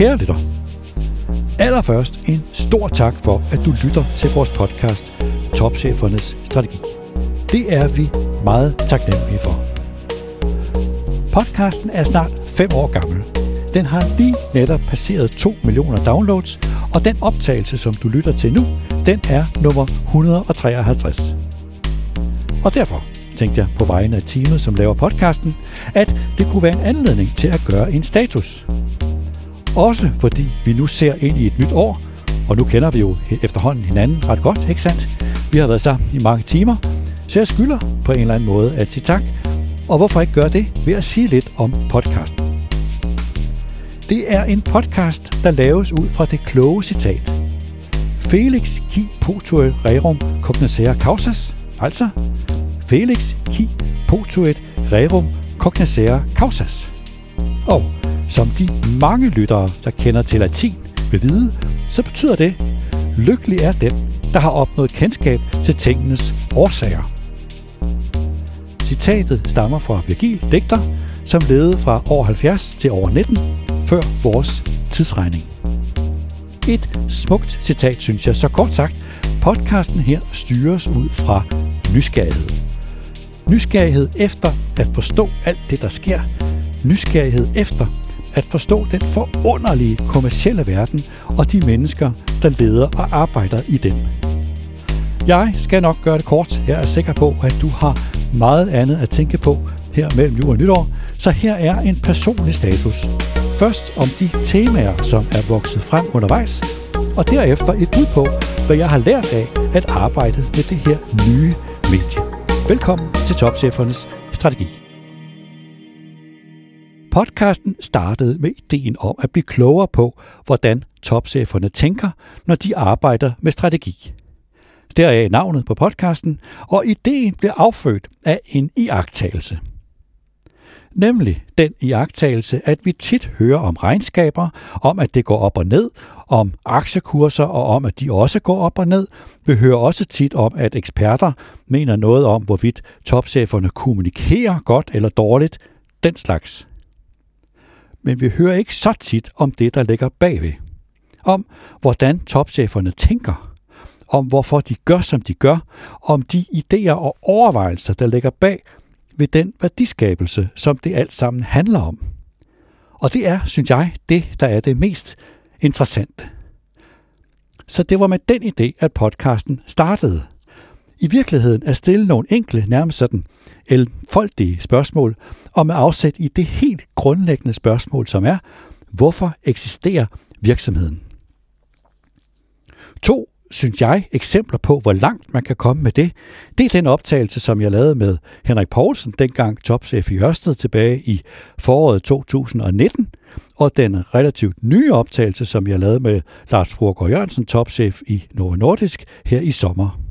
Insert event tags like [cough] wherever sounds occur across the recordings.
Kære lytter, allerførst en stor tak for, at du lytter til vores podcast Topchefernes Strategi. Det er vi meget taknemmelige for. Podcasten er snart 5 år gammel. Den har lige netop passeret 2 millioner downloads, og den optagelse, som du lytter til nu, den er nummer 153. Og derfor tænkte jeg på vegne af teamet, som laver podcasten, at det kunne være en anledning til at gøre en status. Også fordi vi nu ser ind i et nyt år, og nu kender vi jo efterhånden hinanden ret godt, ikke sandt? Vi har været sammen i mange timer, så jeg skylder på en eller anden måde at sige tak, og hvorfor ikke gøre det ved at sige lidt om podcasten. Det er en podcast, der laves ud fra det kloge citat. Felix qui potuit rerum cognoscere causas, altså Felix qui potuit rerum cognoscere causas. Og som de mange lyttere, der kender til latin, vil vide, så betyder det, lykkelig er den, der har opnået kendskab til tingenes årsager. Citatet stammer fra Virgil, digter, som levede fra år 70 til år 19, før vores tidsregning. Et smukt citat, synes jeg. Så kort sagt, podcasten her styres ud fra nysgerrighed. Nysgerrighed efter at forstå alt det, der sker. Nysgerrighed efter at forstå den forunderlige kommercielle verden og de mennesker, der leder og arbejder i den. Jeg skal nok gøre det kort. Jeg er sikker på, at du har meget andet at tænke på her mellem jul og nytår, så her er en personlig status. Først om de temaer, som er vokset frem undervejs, og derefter et bud på, hvad jeg har lært af at arbejde med det her nye medie. Velkommen til Topchefernes Strategi. Podcasten startede med ideen om at blive klogere på, hvordan topcheferne tænker, når de arbejder med strategi. Deraf navnet på podcasten, og ideen blev affødt af en iagttagelse. Nemlig den iagttagelse, at vi tit hører om regnskaber, om at det går op og ned, om aktiekurser og om, at de også går op og ned. Vi hører også tit om, at eksperter mener noget om, hvorvidt topcheferne kommunikerer godt eller dårligt, den slags men vi hører ikke så tit om det, der ligger bagved. Om hvordan topcheferne tænker, om hvorfor de gør, som de gør, om de idéer og overvejelser, der ligger bag ved den værdiskabelse, som det alt sammen handler om. Og det er, synes jeg, det, der er det mest interessante. Så det var med den idé, at podcasten startede. I virkeligheden at stille nogle enkle, nærmest sådan elfoldige spørgsmål, og med afsæt i det helt grundlæggende spørgsmål, som er, hvorfor eksisterer virksomheden? To, synes jeg, eksempler på, hvor langt man kan komme med det, det er den optagelse, som jeg lavede med Henrik Poulsen, dengang topchef i Ørsted tilbage i foråret 2019, og den relativt nye optagelse, som jeg lavede med Lars Fruergaard Jørgensen, topchef i Novo Nordisk, her i sommer.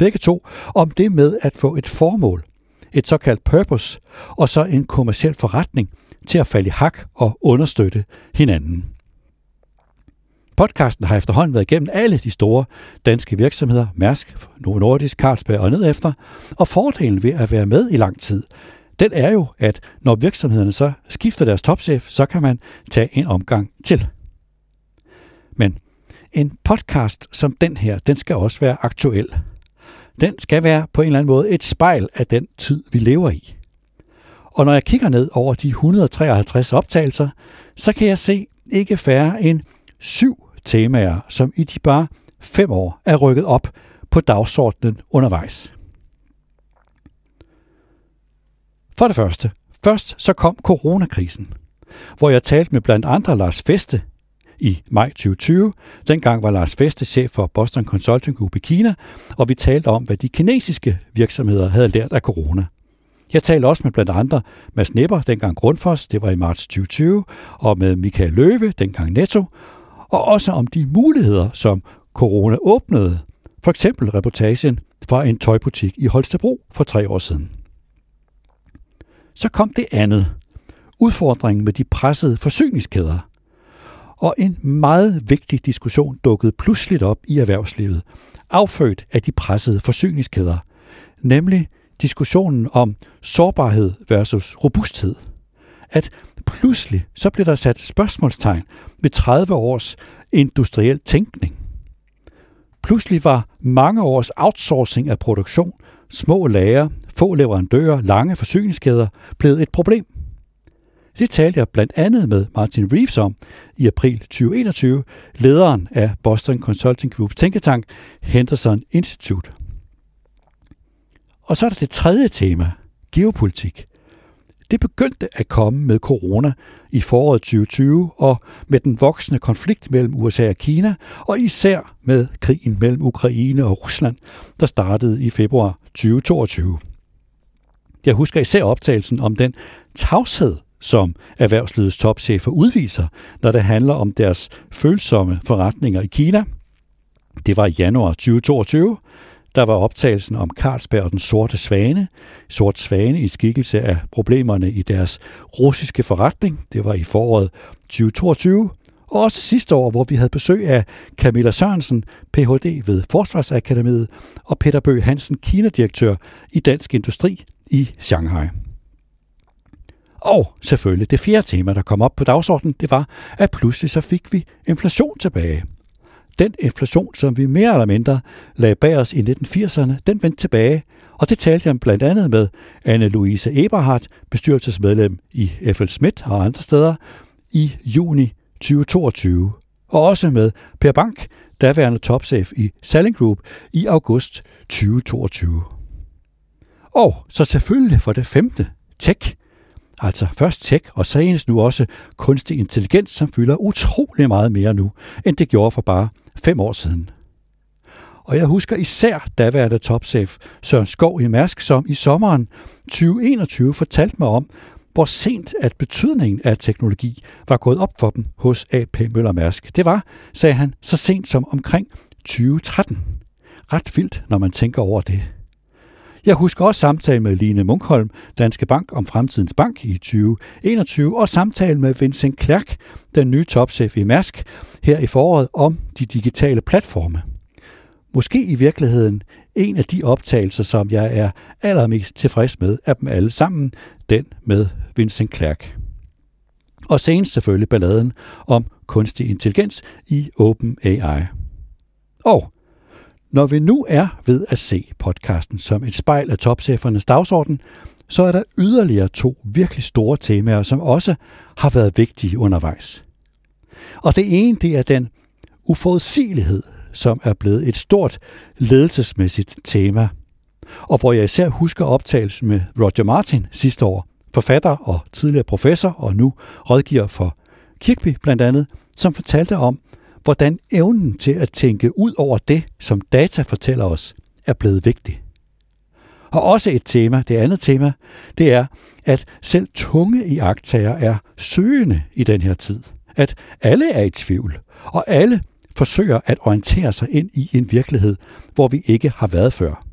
Begge to om det med at få et formål et såkaldt purpose, og så en kommersiel forretning til at falde i hak og understøtte hinanden. Podcasten har efterhånden været igennem alle de store danske virksomheder, Mærsk, Novo Nordisk, Carlsberg og nedefter, og fordelen ved at være med i lang tid, den er jo, at når virksomhederne så skifter deres topchef, så kan man tage en omgang til. Men en podcast som den her, den skal også være aktuel den skal være på en eller anden måde et spejl af den tid, vi lever i. Og når jeg kigger ned over de 153 optagelser, så kan jeg se ikke færre end syv temaer, som i de bare fem år er rykket op på dagsordenen undervejs. For det første. Først så kom coronakrisen, hvor jeg talte med blandt andre Lars Feste, i maj 2020. Dengang var Lars Feste chef for Boston Consulting Group i Kina, og vi talte om, hvad de kinesiske virksomheder havde lært af corona. Jeg talte også med blandt andre Mads Nepper, dengang Grundfos, det var i marts 2020, og med Michael Løve, dengang Netto, og også om de muligheder, som corona åbnede. For eksempel reportagen fra en tøjbutik i Holstebro for tre år siden. Så kom det andet. Udfordringen med de pressede forsyningskæder. Og en meget vigtig diskussion dukkede pludseligt op i erhvervslivet, affødt af de pressede forsyningskæder, nemlig diskussionen om sårbarhed versus robusthed. At pludselig så blev der sat spørgsmålstegn ved 30 års industriel tænkning. Pludselig var mange års outsourcing af produktion, små lager, få leverandører, lange forsyningskæder blevet et problem. Det talte jeg blandt andet med Martin Reeves om i april 2021, lederen af Boston Consulting Groups tænketank Henderson Institute. Og så er der det tredje tema, geopolitik. Det begyndte at komme med corona i foråret 2020 og med den voksende konflikt mellem USA og Kina, og især med krigen mellem Ukraine og Rusland, der startede i februar 2022. Jeg husker især optagelsen om den tavshed, som erhvervslivets topchefer udviser, når det handler om deres følsomme forretninger i Kina. Det var i januar 2022, der var optagelsen om Carlsberg og den sorte svane. Sort svane i skikkelse af problemerne i deres russiske forretning. Det var i foråret 2022. Og også sidste år, hvor vi havde besøg af Camilla Sørensen, Ph.D. ved Forsvarsakademiet, og Peter Bøge Hansen, Kina-direktør i Dansk Industri i Shanghai. Og selvfølgelig det fjerde tema, der kom op på dagsordenen, det var, at pludselig så fik vi inflation tilbage. Den inflation, som vi mere eller mindre lagde bag os i 1980'erne, den vendte tilbage, og det talte jeg blandt andet med Anne-Louise Eberhardt, bestyrelsesmedlem i FL Schmidt og andre steder, i juni 2022. Og også med Per Bank, daværende topchef i Selling Group, i august 2022. Og så selvfølgelig for det femte, tech. Altså først tech, og senest nu også kunstig intelligens, som fylder utrolig meget mere nu, end det gjorde for bare fem år siden. Og jeg husker især daværende topchef Søren Skov i Mærsk, som i sommeren 2021 fortalte mig om, hvor sent at betydningen af teknologi var gået op for dem hos AP Møller Mærsk. Det var, sagde han, så sent som omkring 2013. Ret vildt, når man tænker over det. Jeg husker også samtalen med Line Munkholm, Danske Bank om fremtidens bank i 2021, og samtalen med Vincent Klerk, den nye topchef i Mærsk, her i foråret om de digitale platforme. Måske i virkeligheden en af de optagelser, som jeg er allermest tilfreds med af dem alle sammen, den med Vincent Klerk. Og senest selvfølgelig balladen om kunstig intelligens i OpenAI. Og når vi nu er ved at se podcasten som et spejl af topchefernes dagsorden, så er der yderligere to virkelig store temaer, som også har været vigtige undervejs. Og det ene, det er den uforudsigelighed, som er blevet et stort ledelsesmæssigt tema. Og hvor jeg især husker optagelsen med Roger Martin sidste år, forfatter og tidligere professor og nu rådgiver for Kirkby blandt andet, som fortalte om, hvordan evnen til at tænke ud over det, som data fortæller os, er blevet vigtig. Og også et tema, det andet tema, det er, at selv tunge iagtager er søgende i den her tid. At alle er i tvivl, og alle forsøger at orientere sig ind i en virkelighed, hvor vi ikke har været før.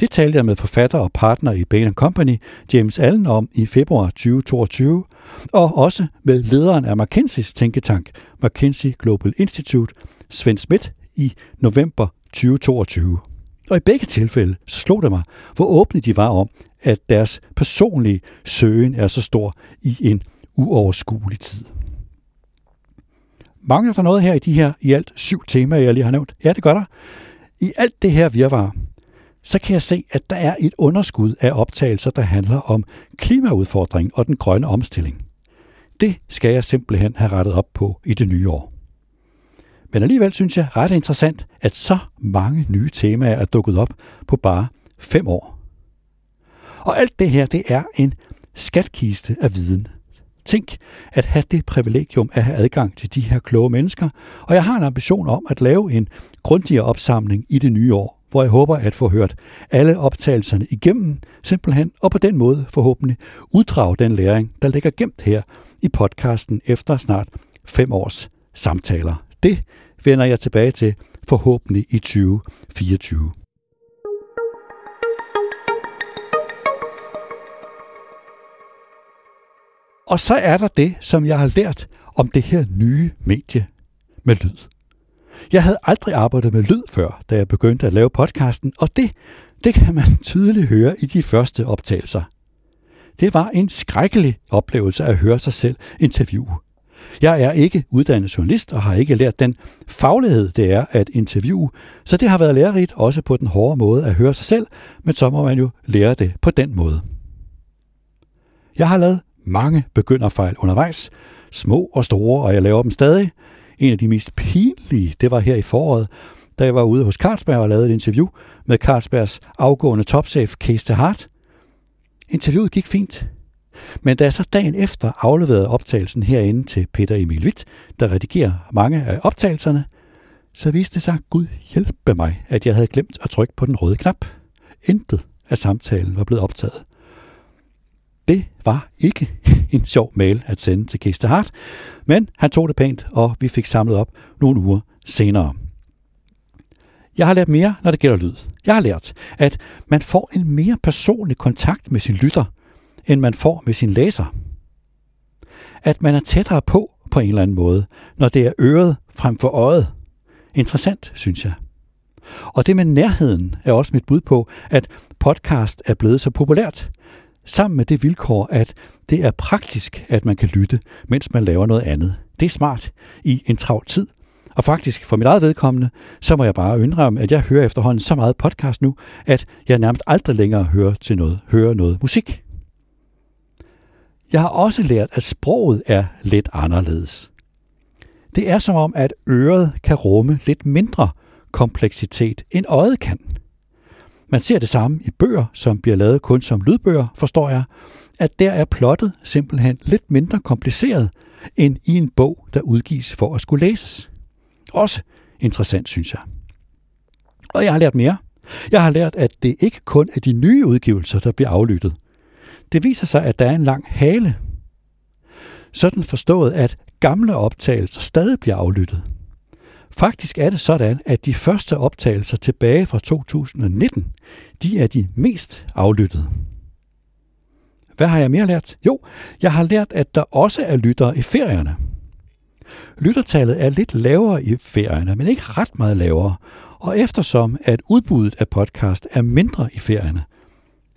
Det talte jeg med forfatter og partner i Bain Company, James Allen, om i februar 2022, og også med lederen af McKinseys tænketank, McKinsey Global Institute, Svend Schmidt, i november 2022. Og i begge tilfælde så slog det mig, hvor åbne de var om, at deres personlige søgen er så stor i en uoverskuelig tid. Mangler der noget her i de her i alt syv temaer, jeg lige har nævnt? Ja, det gør der. I alt det her virvar, så kan jeg se, at der er et underskud af optagelser, der handler om klimaudfordringen og den grønne omstilling. Det skal jeg simpelthen have rettet op på i det nye år. Men alligevel synes jeg ret interessant, at så mange nye temaer er dukket op på bare fem år. Og alt det her, det er en skatkiste af viden. Tænk at have det privilegium at have adgang til de her kloge mennesker, og jeg har en ambition om at lave en grundigere opsamling i det nye år, hvor jeg håber at få hørt alle optagelserne igennem, simpelthen, og på den måde forhåbentlig uddrage den læring, der ligger gemt her i podcasten efter snart fem års samtaler. Det vender jeg tilbage til forhåbentlig i 2024. Og så er der det, som jeg har lært om det her nye medie med lyd. Jeg havde aldrig arbejdet med lyd før, da jeg begyndte at lave podcasten, og det, det kan man [laughs] tydeligt høre i de første optagelser. Det var en skrækkelig oplevelse at høre sig selv interviewe. Jeg er ikke uddannet journalist og har ikke lært den faglighed, det er at interviewe, så det har været lærerigt også på den hårde måde at høre sig selv, men så må man jo lære det på den måde. Jeg har lavet mange begynderfejl undervejs, små og store, og jeg laver dem stadig. En af de mest pinlige, det var her i foråret, da jeg var ude hos Carlsberg og lavede et interview med Carlsbergs afgående topchef Case Hart. Interviewet gik fint, men da jeg så dagen efter afleverede optagelsen herinde til Peter Emil Witt, der redigerer mange af optagelserne, så viste det sig, Gud hjælpe mig, at jeg havde glemt at trykke på den røde knap. Intet af samtalen var blevet optaget. Det var ikke [laughs] en sjov mail at sende til Kiste Hart, men han tog det pænt, og vi fik samlet op nogle uger senere. Jeg har lært mere, når det gælder lyd. Jeg har lært, at man får en mere personlig kontakt med sin lytter, end man får med sin læser. At man er tættere på på en eller anden måde, når det er øret frem for øjet. Interessant, synes jeg. Og det med nærheden er også mit bud på, at podcast er blevet så populært, sammen med det vilkår, at det er praktisk, at man kan lytte, mens man laver noget andet. Det er smart i en travl tid. Og faktisk, for mit eget vedkommende, så må jeg bare indrømme, at jeg hører efterhånden så meget podcast nu, at jeg nærmest aldrig længere hører til noget, hører noget musik. Jeg har også lært, at sproget er lidt anderledes. Det er som om, at øret kan rumme lidt mindre kompleksitet, end øjet kan. Man ser det samme i bøger, som bliver lavet kun som lydbøger, forstår jeg, at der er plottet simpelthen lidt mindre kompliceret end i en bog, der udgives for at skulle læses. Også interessant, synes jeg. Og jeg har lært mere. Jeg har lært, at det ikke kun er de nye udgivelser, der bliver aflyttet. Det viser sig, at der er en lang hale. Sådan forstået, at gamle optagelser stadig bliver aflyttet. Faktisk er det sådan, at de første optagelser tilbage fra 2019, de er de mest aflyttede. Hvad har jeg mere lært? Jo, jeg har lært, at der også er lyttere i ferierne. Lyttertallet er lidt lavere i ferierne, men ikke ret meget lavere. Og eftersom at udbuddet af podcast er mindre i ferierne,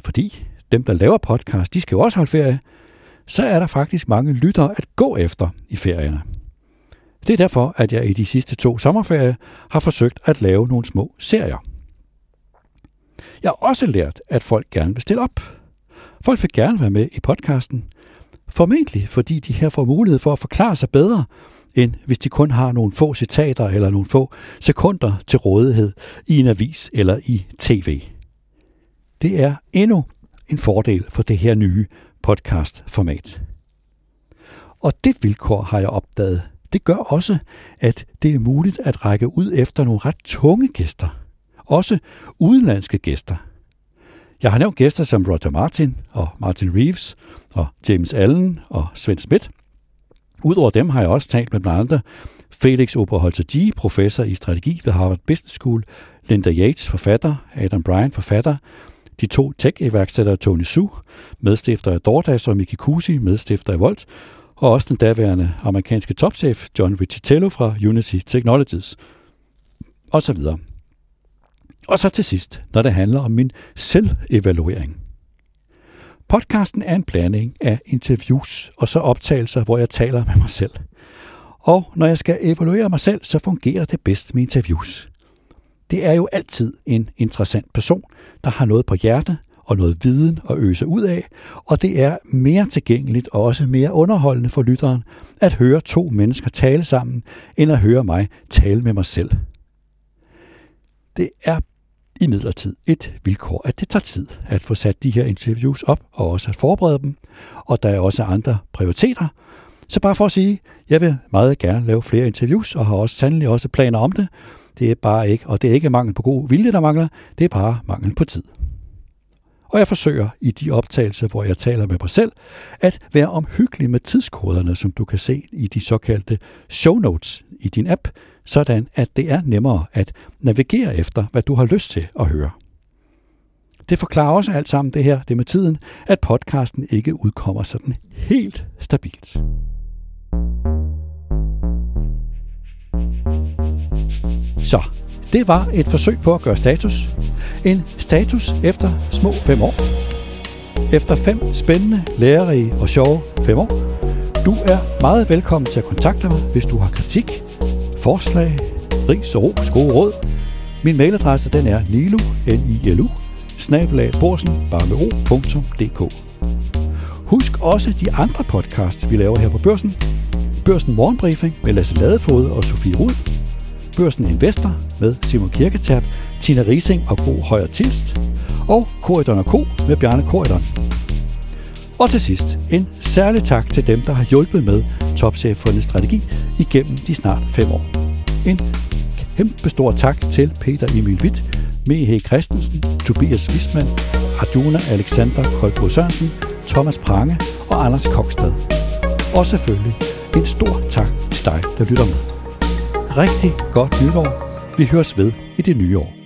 fordi dem, der laver podcast, de skal jo også holde ferie, så er der faktisk mange lyttere at gå efter i ferierne. Det er derfor, at jeg i de sidste to sommerferier har forsøgt at lave nogle små serier. Jeg har også lært, at folk gerne vil stille op. Folk vil gerne være med i podcasten. Formentlig fordi de her får mulighed for at forklare sig bedre, end hvis de kun har nogle få citater eller nogle få sekunder til rådighed i en avis eller i tv. Det er endnu en fordel for det her nye podcast-format. Og det vilkår har jeg opdaget. Det gør også, at det er muligt at række ud efter nogle ret tunge gæster. Også udenlandske gæster. Jeg har nævnt gæster som Roger Martin og Martin Reeves og James Allen og Svend Smith. Udover dem har jeg også talt med blandt andre Felix Oberholzer G, professor i strategi ved Harvard Business School, Linda Yates, forfatter, Adam Bryan, forfatter, de to tech-iværksættere Tony Su, medstifter af DoorDash og Miki Kusi, medstifter af Volt, og også den daværende amerikanske topchef John Riccitello fra Unity Technologies, og så videre. Og så til sidst, når det handler om min selvevaluering. Podcasten er en blanding af interviews og så optagelser, hvor jeg taler med mig selv. Og når jeg skal evaluere mig selv, så fungerer det bedst med interviews. Det er jo altid en interessant person, der har noget på hjertet og noget viden at øse ud af, og det er mere tilgængeligt og også mere underholdende for lytteren at høre to mennesker tale sammen, end at høre mig tale med mig selv. Det er i midlertid et vilkår, at det tager tid at få sat de her interviews op og også at forberede dem, og der er også andre prioriteter. Så bare for at sige, jeg vil meget gerne lave flere interviews, og har også sandelig også planer om det, det er bare ikke, og det er ikke mangel på god vilje, der mangler, det er bare mangel på tid. Og jeg forsøger i de optagelser, hvor jeg taler med mig selv, at være omhyggelig med tidskoderne, som du kan se i de såkaldte show notes i din app, sådan at det er nemmere at navigere efter, hvad du har lyst til at høre. Det forklarer også alt sammen det her, det med tiden, at podcasten ikke udkommer sådan helt stabilt. Så, det var et forsøg på at gøre status. En status efter små fem år. efter fem spændende, lærerige og sjove fem år. Du er meget velkommen til at kontakte mig, hvis du har kritik, forslag, ris og ros, gode råd. Min mailadresse den er nilu, n i l u snabelag Husk også de andre podcasts, vi laver her på Børsen. Børsen Morgenbriefing med Lasse Ladefod og Sofie Rud. Børsen Investor med Simon Kirketab, Tina Rising og Bo Højer Tilst. Og Korridon og Co. med Bjarne Korridon. Og til sidst, en særlig tak til dem, der har hjulpet med Topchefernes strategi igennem de snart fem år. En kæmpe stor tak til Peter Emil Witt, Mehe Christensen, Tobias Wisman, Arjuna Alexander Koldbro Sørensen, Thomas Prange og Anders Kokstad. Og selvfølgelig en stor tak til dig, der lytter med. Rigtig godt nytår. Vi høres ved i det nye år.